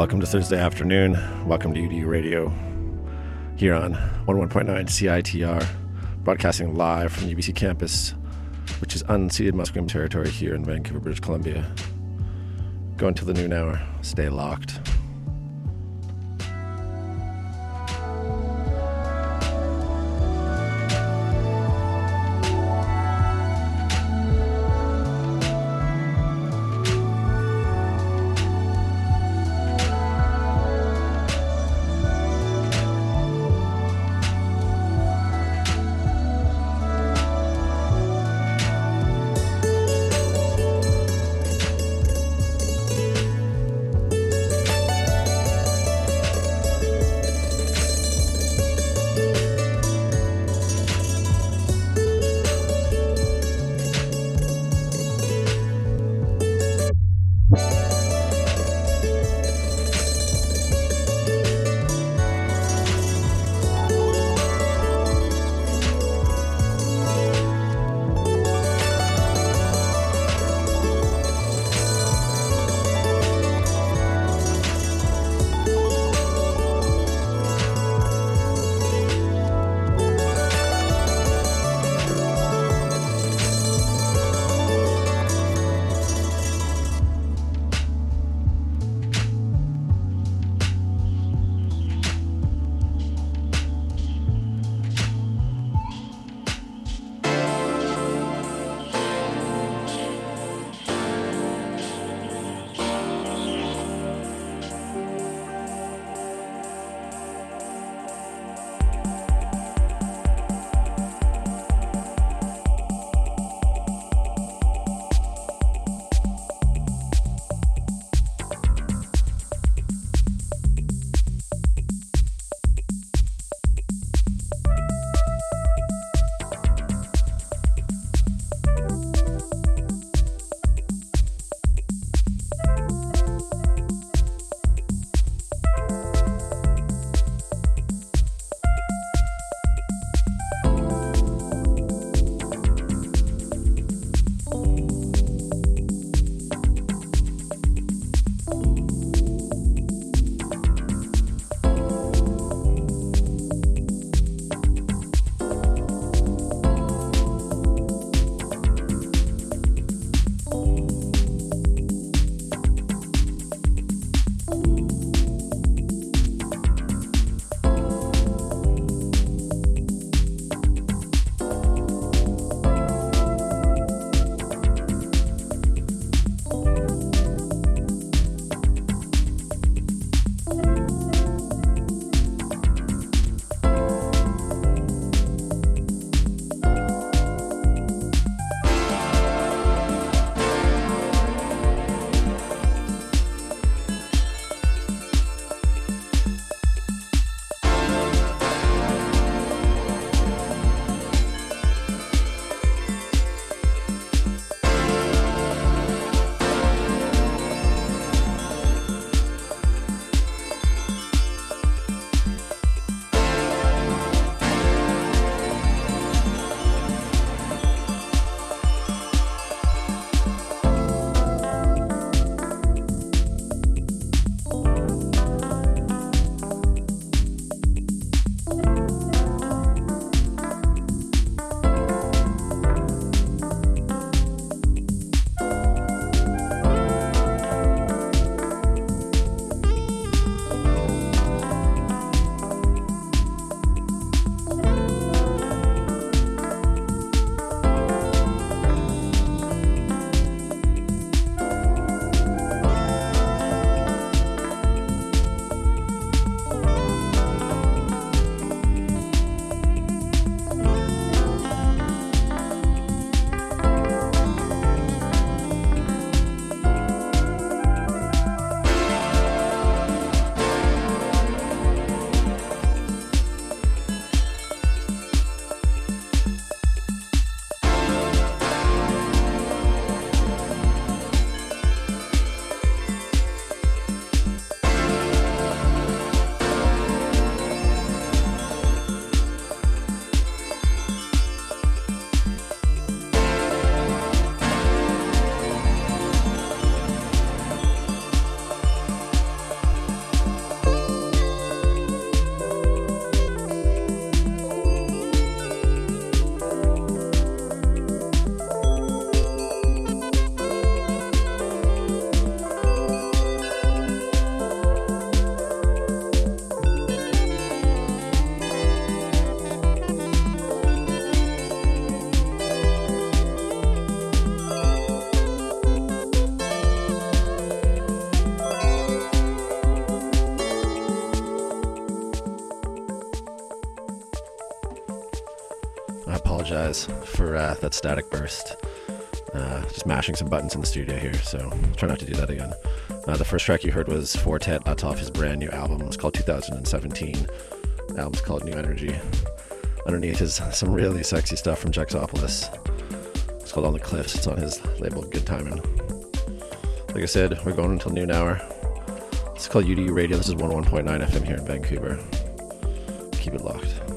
Welcome to Thursday afternoon. Welcome to UDU Radio here on 11.9 CITR, broadcasting live from UBC campus, which is unceded Musqueam territory here in Vancouver, British Columbia. Go until the noon hour. Stay locked. Apologize for uh, that static burst. Uh, just mashing some buttons in the studio here, so try not to do that again. Uh, the first track you heard was Four Tet off his brand new album. It's called 2017. The album's called New Energy. Underneath is some really sexy stuff from Jex Opolis. It's called On the Cliffs. It's on his label Good Timing. Like I said, we're going until noon hour. It's called UDU Radio. This is 101.9 FM here in Vancouver. Keep it locked.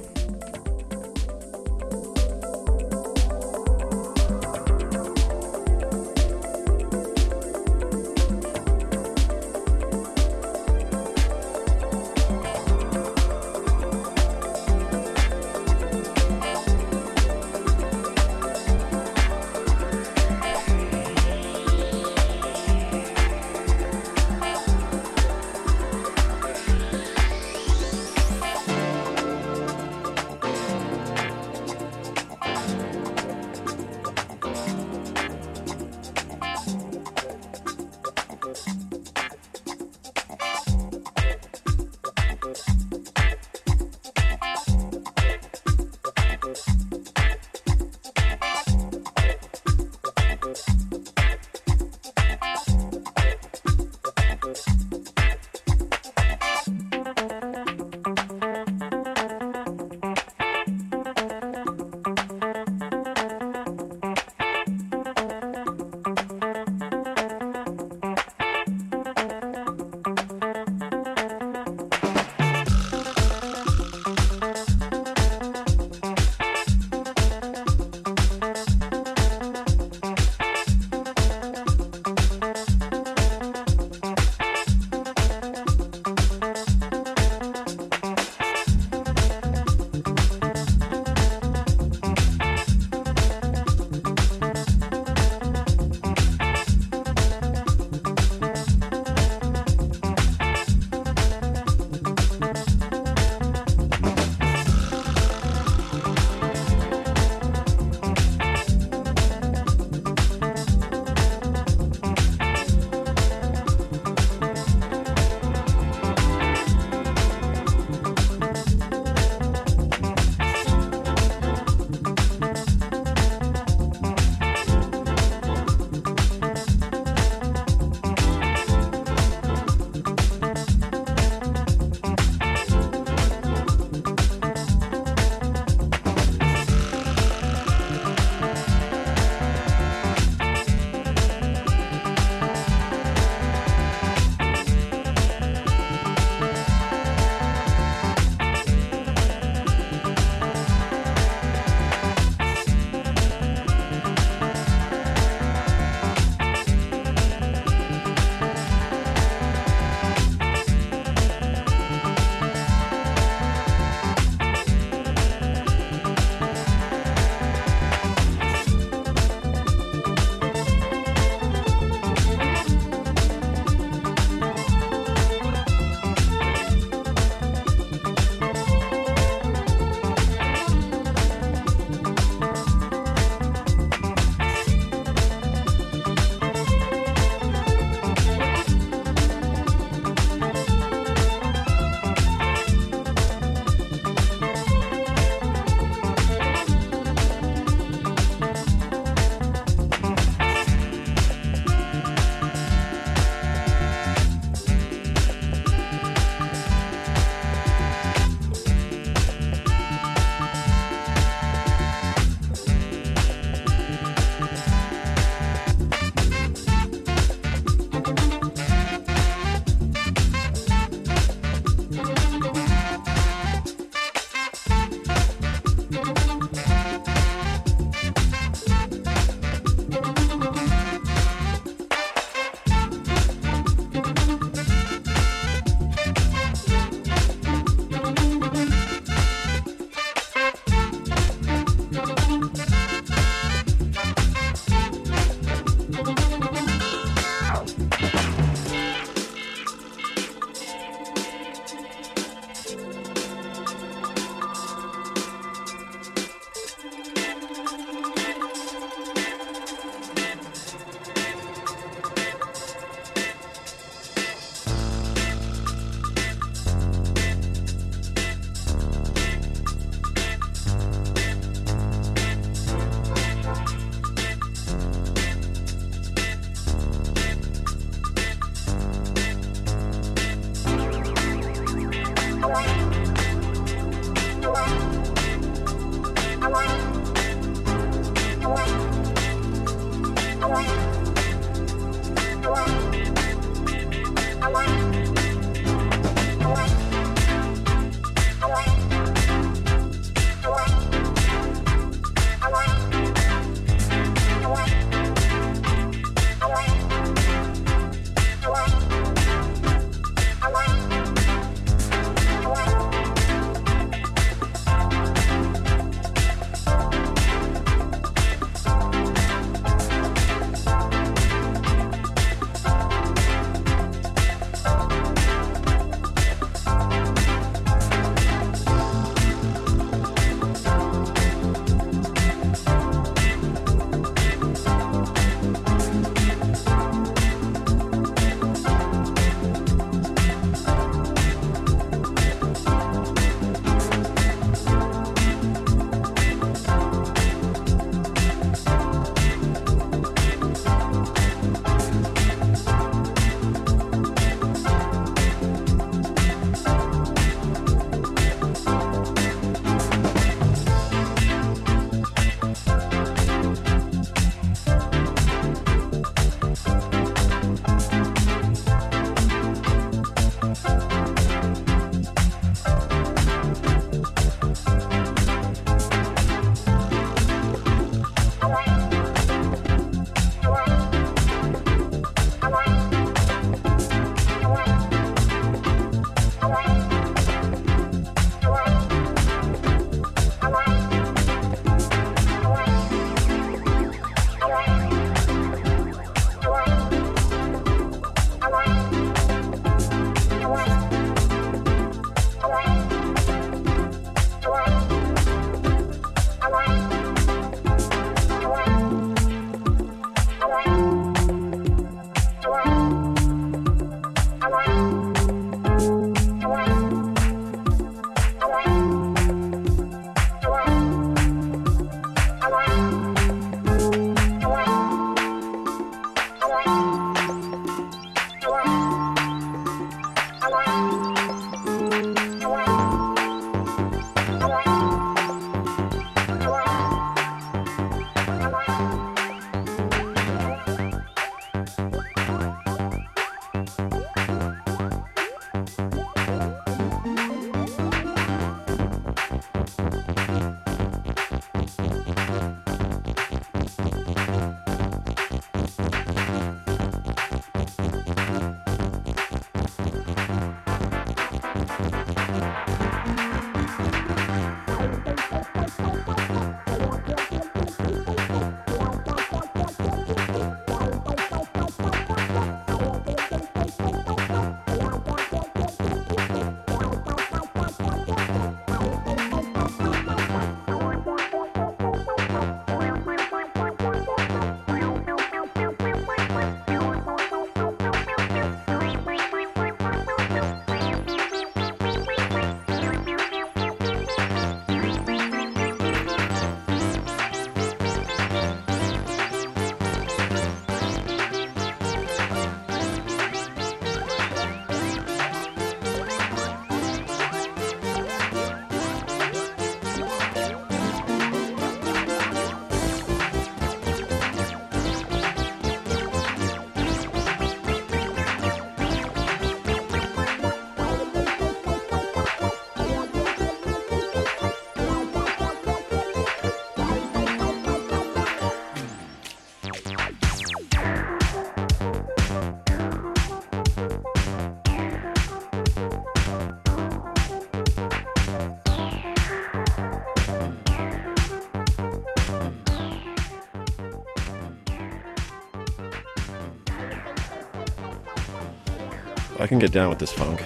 Can get down with this funk.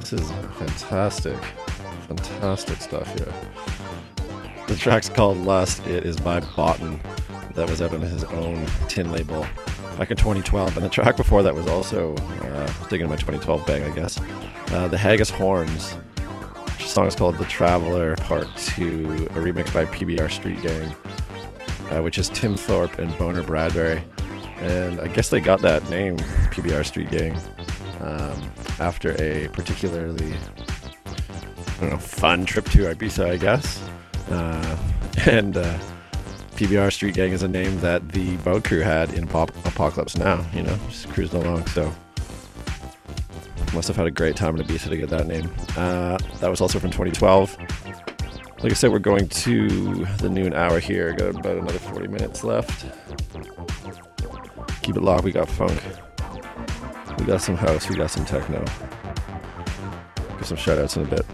This is fantastic, fantastic stuff here. The track's called Lust. It is by Botan. That was out on his own tin label back in 2012. And the track before that was also uh, digging my 2012 bag, I guess. Uh, the Haggis Horns. The song is called The Traveler Part 2, a remix by PBR Street Gang, uh, which is Tim Thorpe and Boner Bradbury. And I guess they got that name, PBR Street Gang, um, after a particularly I don't know, fun trip to Ibiza, I guess. Uh, and uh, PBR Street Gang is a name that the boat crew had in Pop- Apocalypse Now, you know, just cruising along. So must have had a great time in Ibiza to get that name. Uh, that was also from 2012. Like I said, we're going to the noon hour here. Got about another 40 minutes left. Keep it locked. We got funk. We got some house. We got some techno. Give some shout outs in a bit.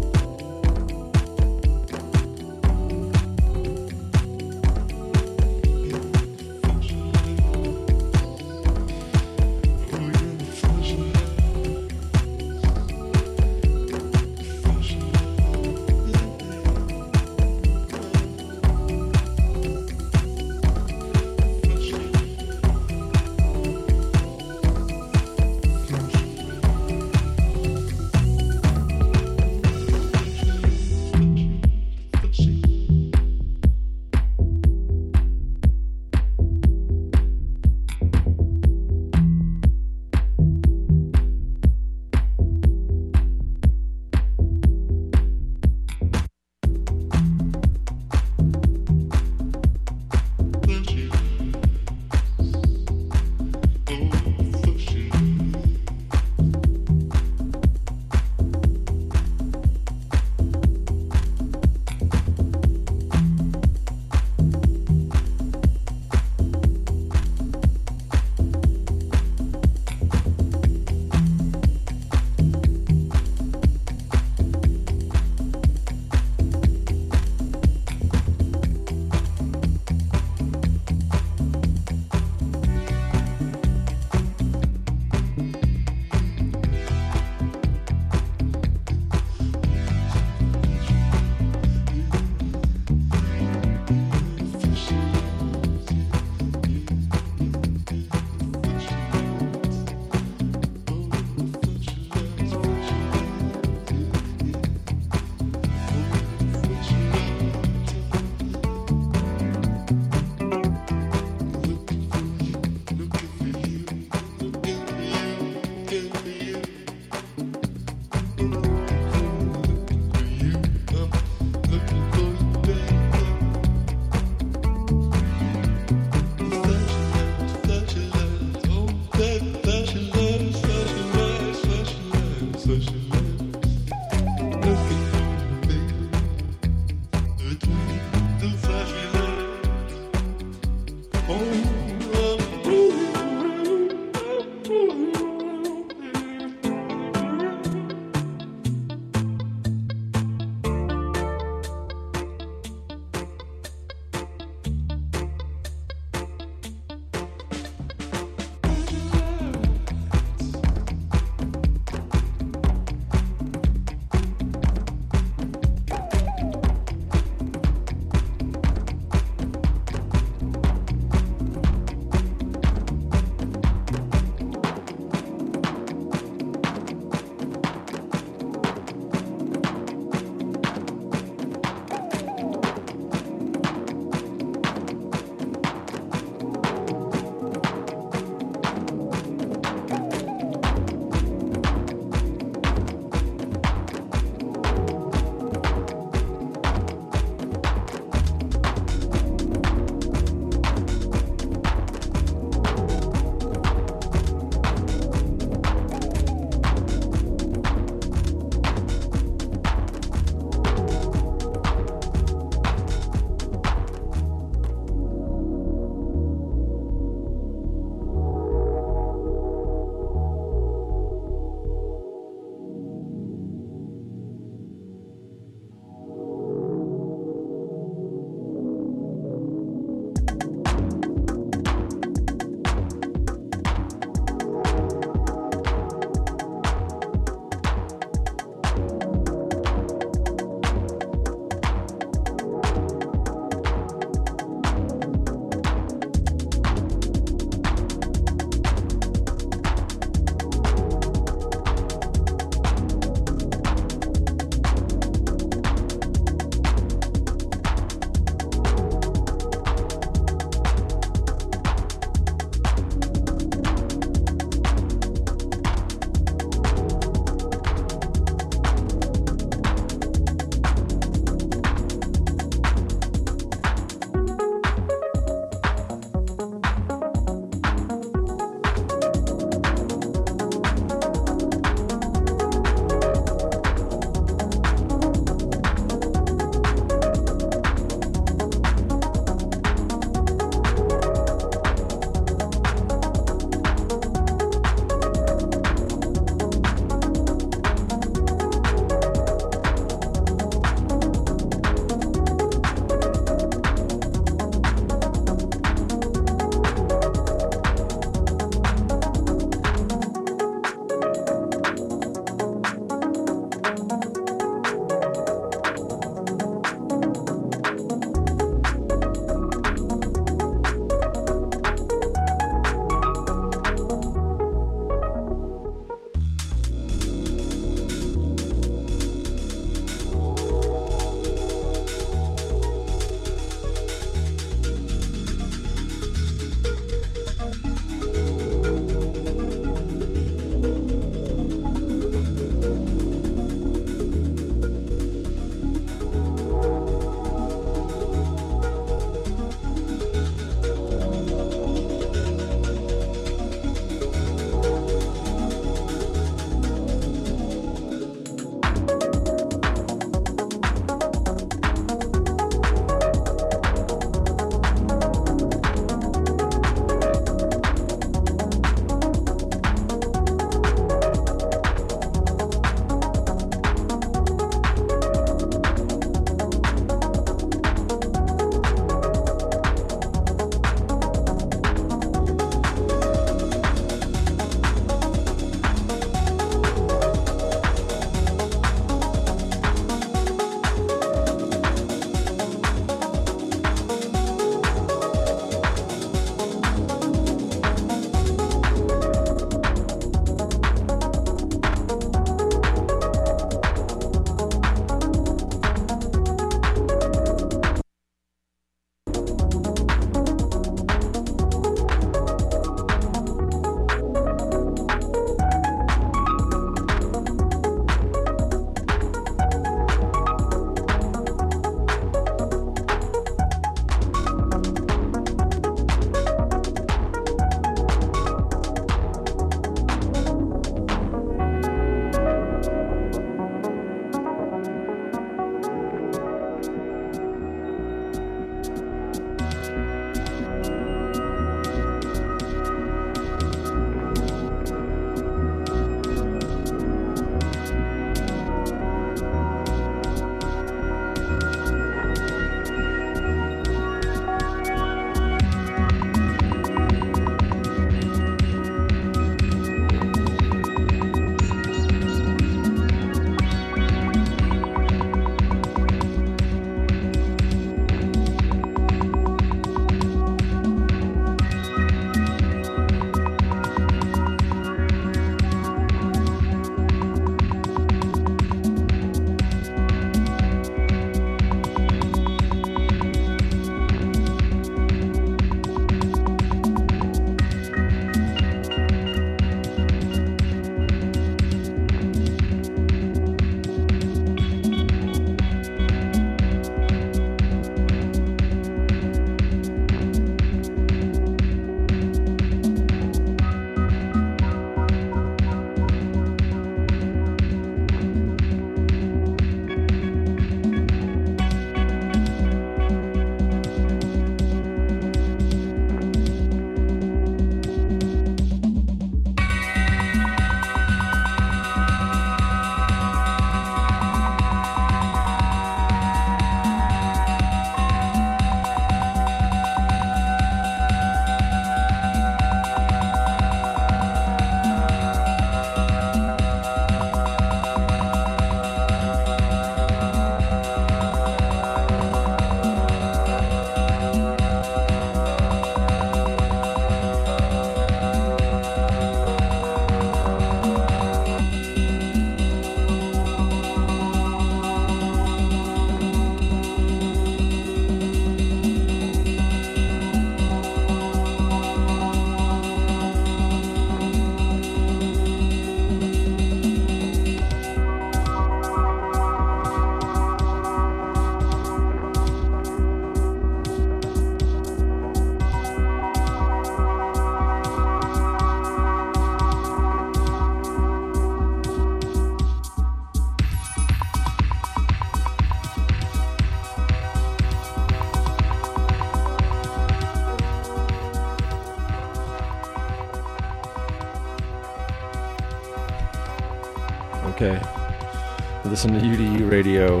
Listen to UDU Radio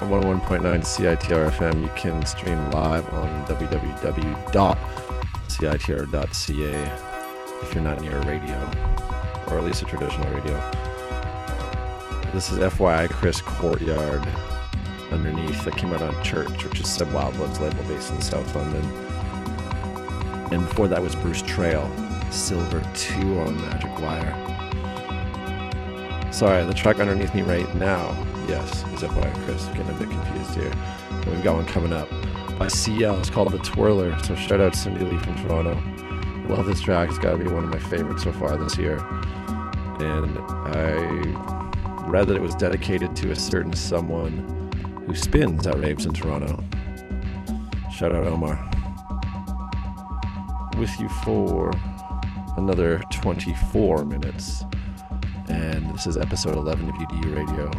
on 101.9 CITR FM. You can stream live on www.citr.ca if you're not near a radio, or at least a traditional radio. This is FYI Chris Courtyard underneath that came out on Church, which is Seb Wildblood's label based in South London. And before that was Bruce Trail, Silver 2 on Magic Wire. Sorry, the track underneath me right now, yes, is FYI Chris. Getting a bit confused here. But we've got one coming up by CL. It's called The Twirler. So shout out Cindy Lee from Toronto. Love this track. It's got to be one of my favorites so far this year. And I read that it was dedicated to a certain someone who spins at raves in Toronto. Shout out Omar. With you for another 24 minutes. This is episode 11 of UDU Radio.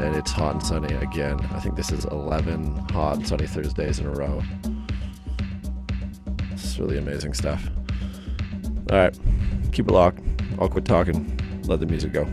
And it's hot and sunny again. I think this is 11 hot and sunny Thursdays in a row. It's really amazing stuff. All right, keep it locked. I'll quit talking. Let the music go.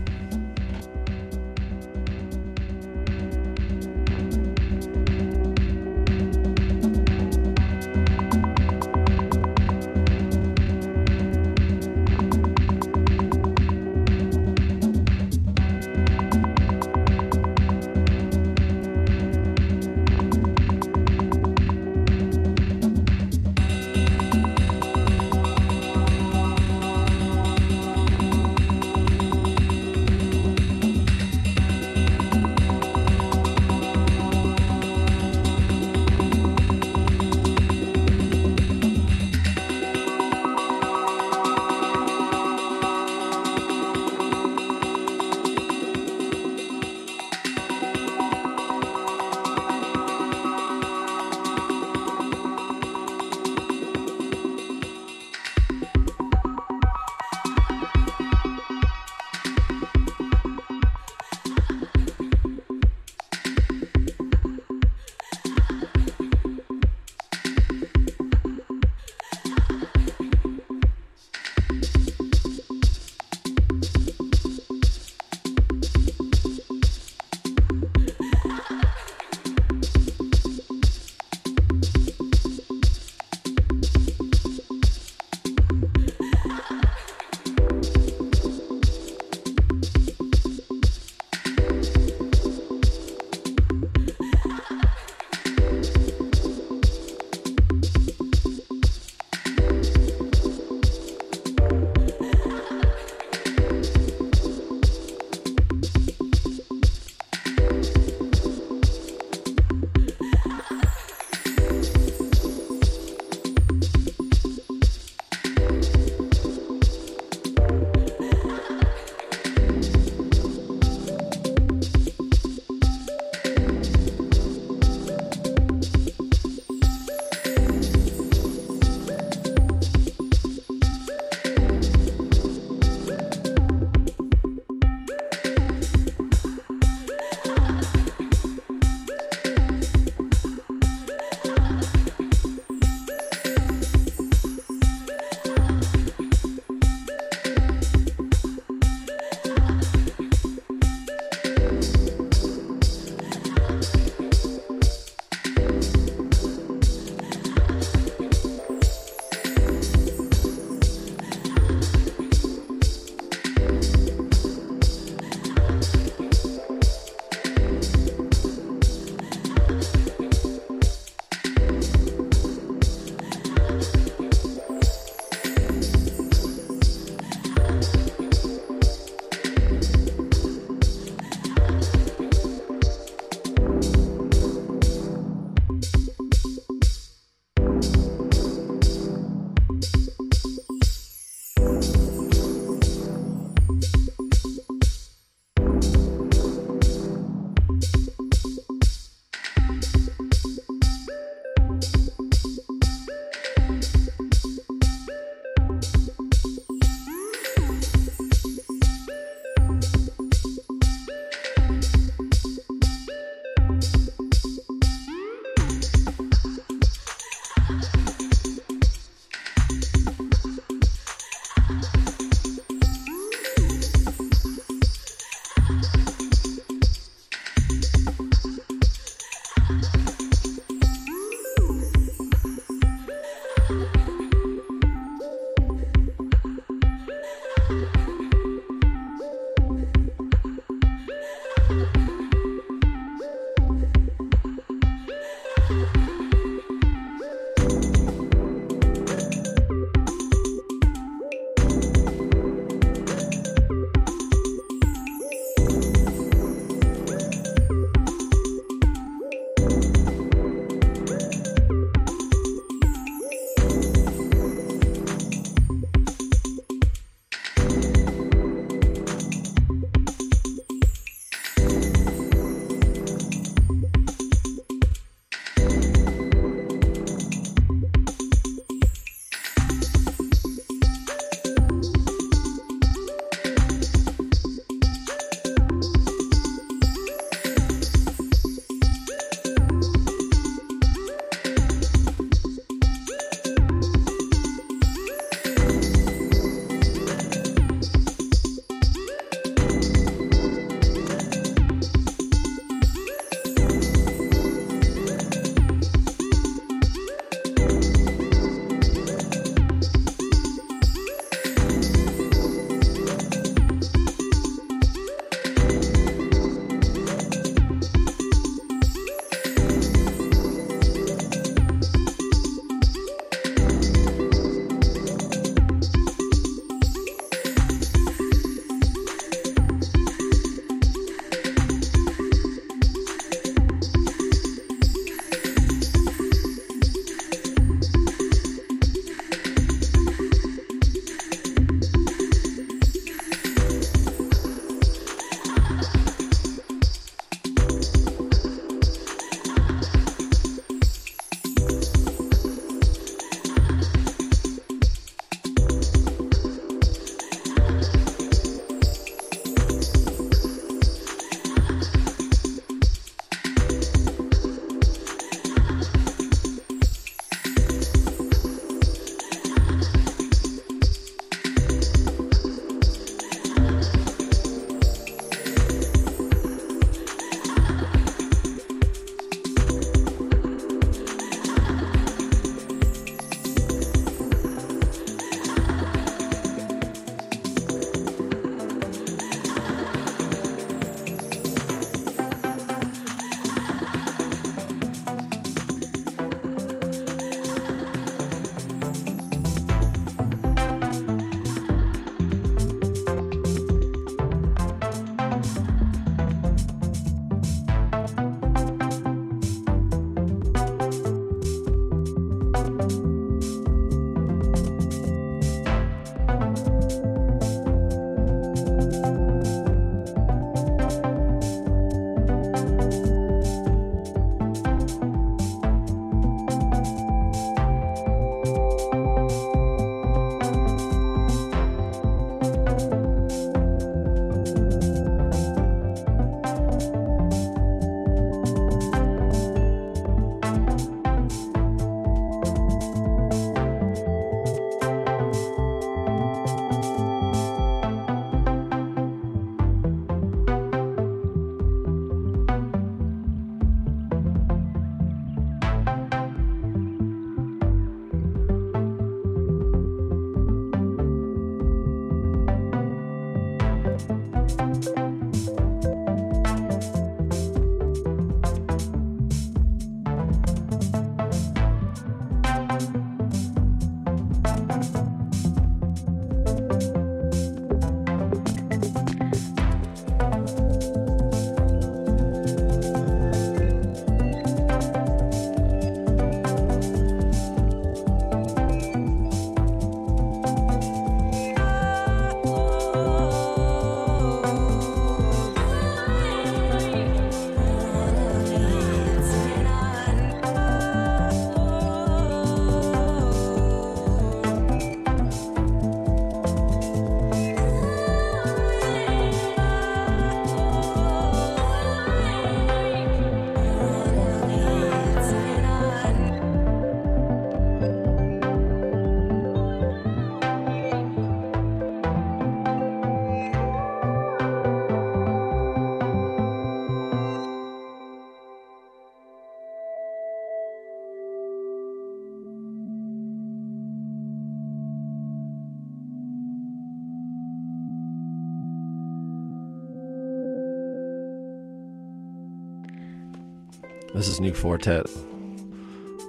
This is New Four Tet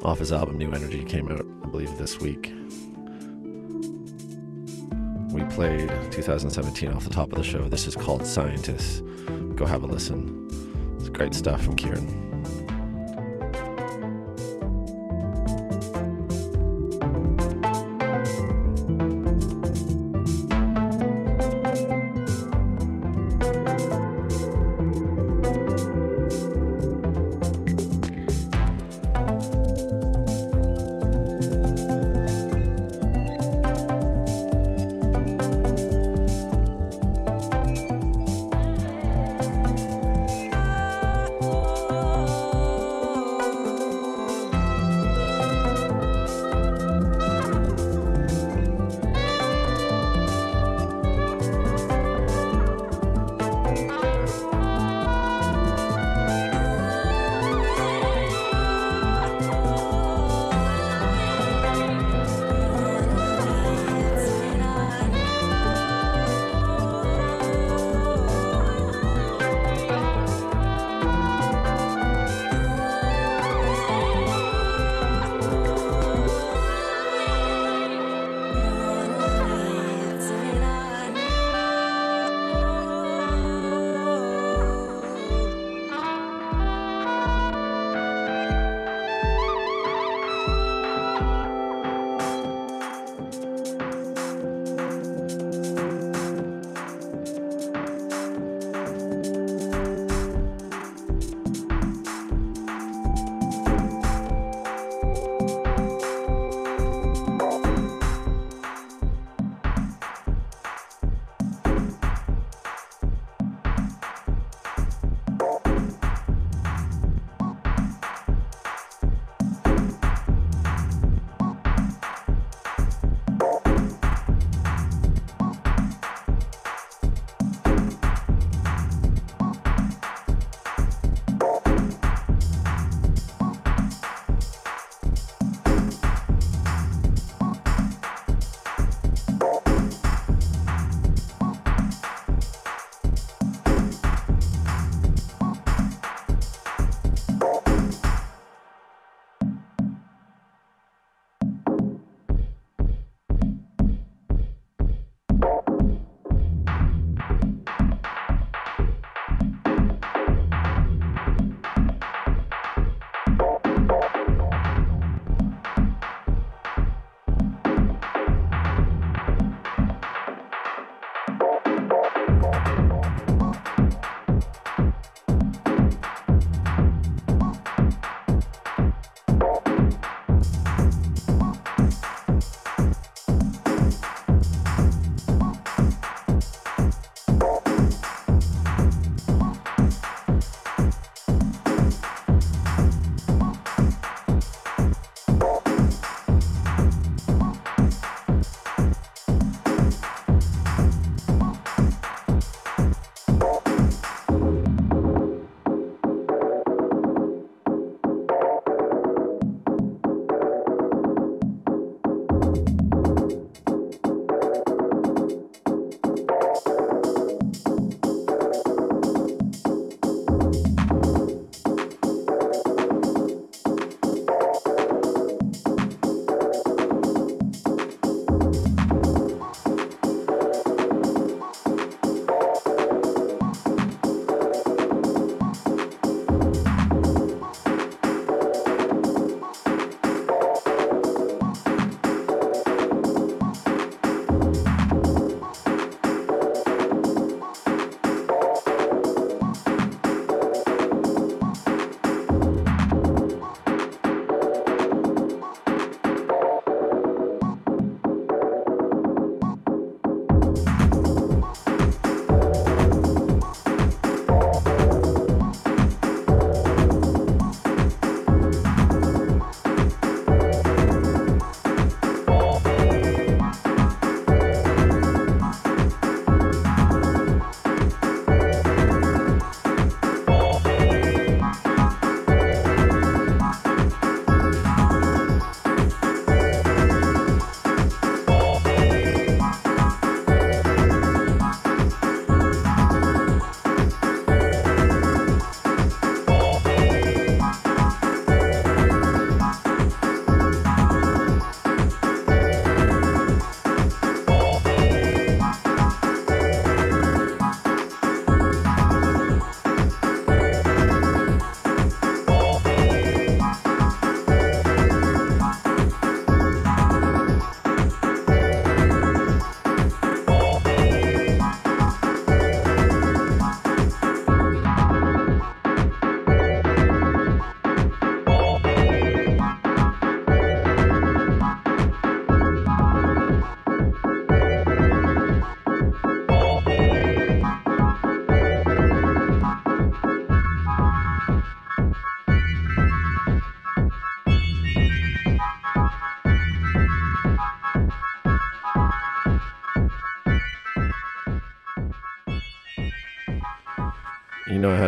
off his album New Energy, came out, I believe, this week. We played 2017 off the top of the show. This is called Scientists. Go have a listen. It's great stuff from Kieran.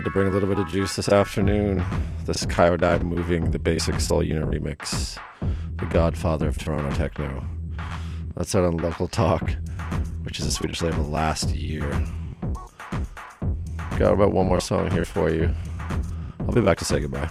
To bring a little bit of juice this afternoon. This Kyodai moving the basic soul unit remix, the godfather of Toronto techno. That's out on Local Talk, which is a Swedish label last year. Got about one more song here for you. I'll be back to say goodbye.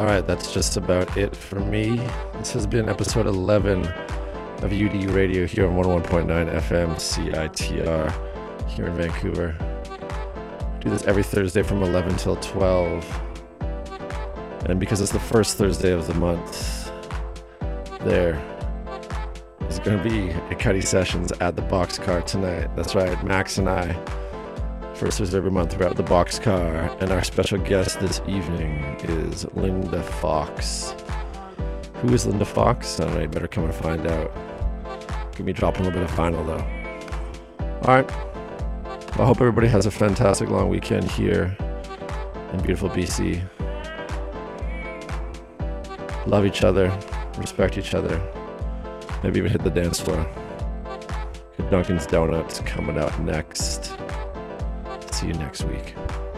All right, that's just about it for me. This has been episode 11 of UDU Radio here on 101.9 FM CITR here in Vancouver. do this every Thursday from 11 till 12. And because it's the first Thursday of the month, there is going to be a Cuddy Sessions at the Boxcar tonight. That's right, Max and I first every month at the Boxcar, and our special guest this evening is Linda Fox. Who is Linda Fox? I don't know, you better come and find out. Give me dropping a little bit of final though. Alright. I hope everybody has a fantastic long weekend here in beautiful BC. Love each other, respect each other, maybe even hit the dance floor. Dunkin's Donuts coming out next. See you next week.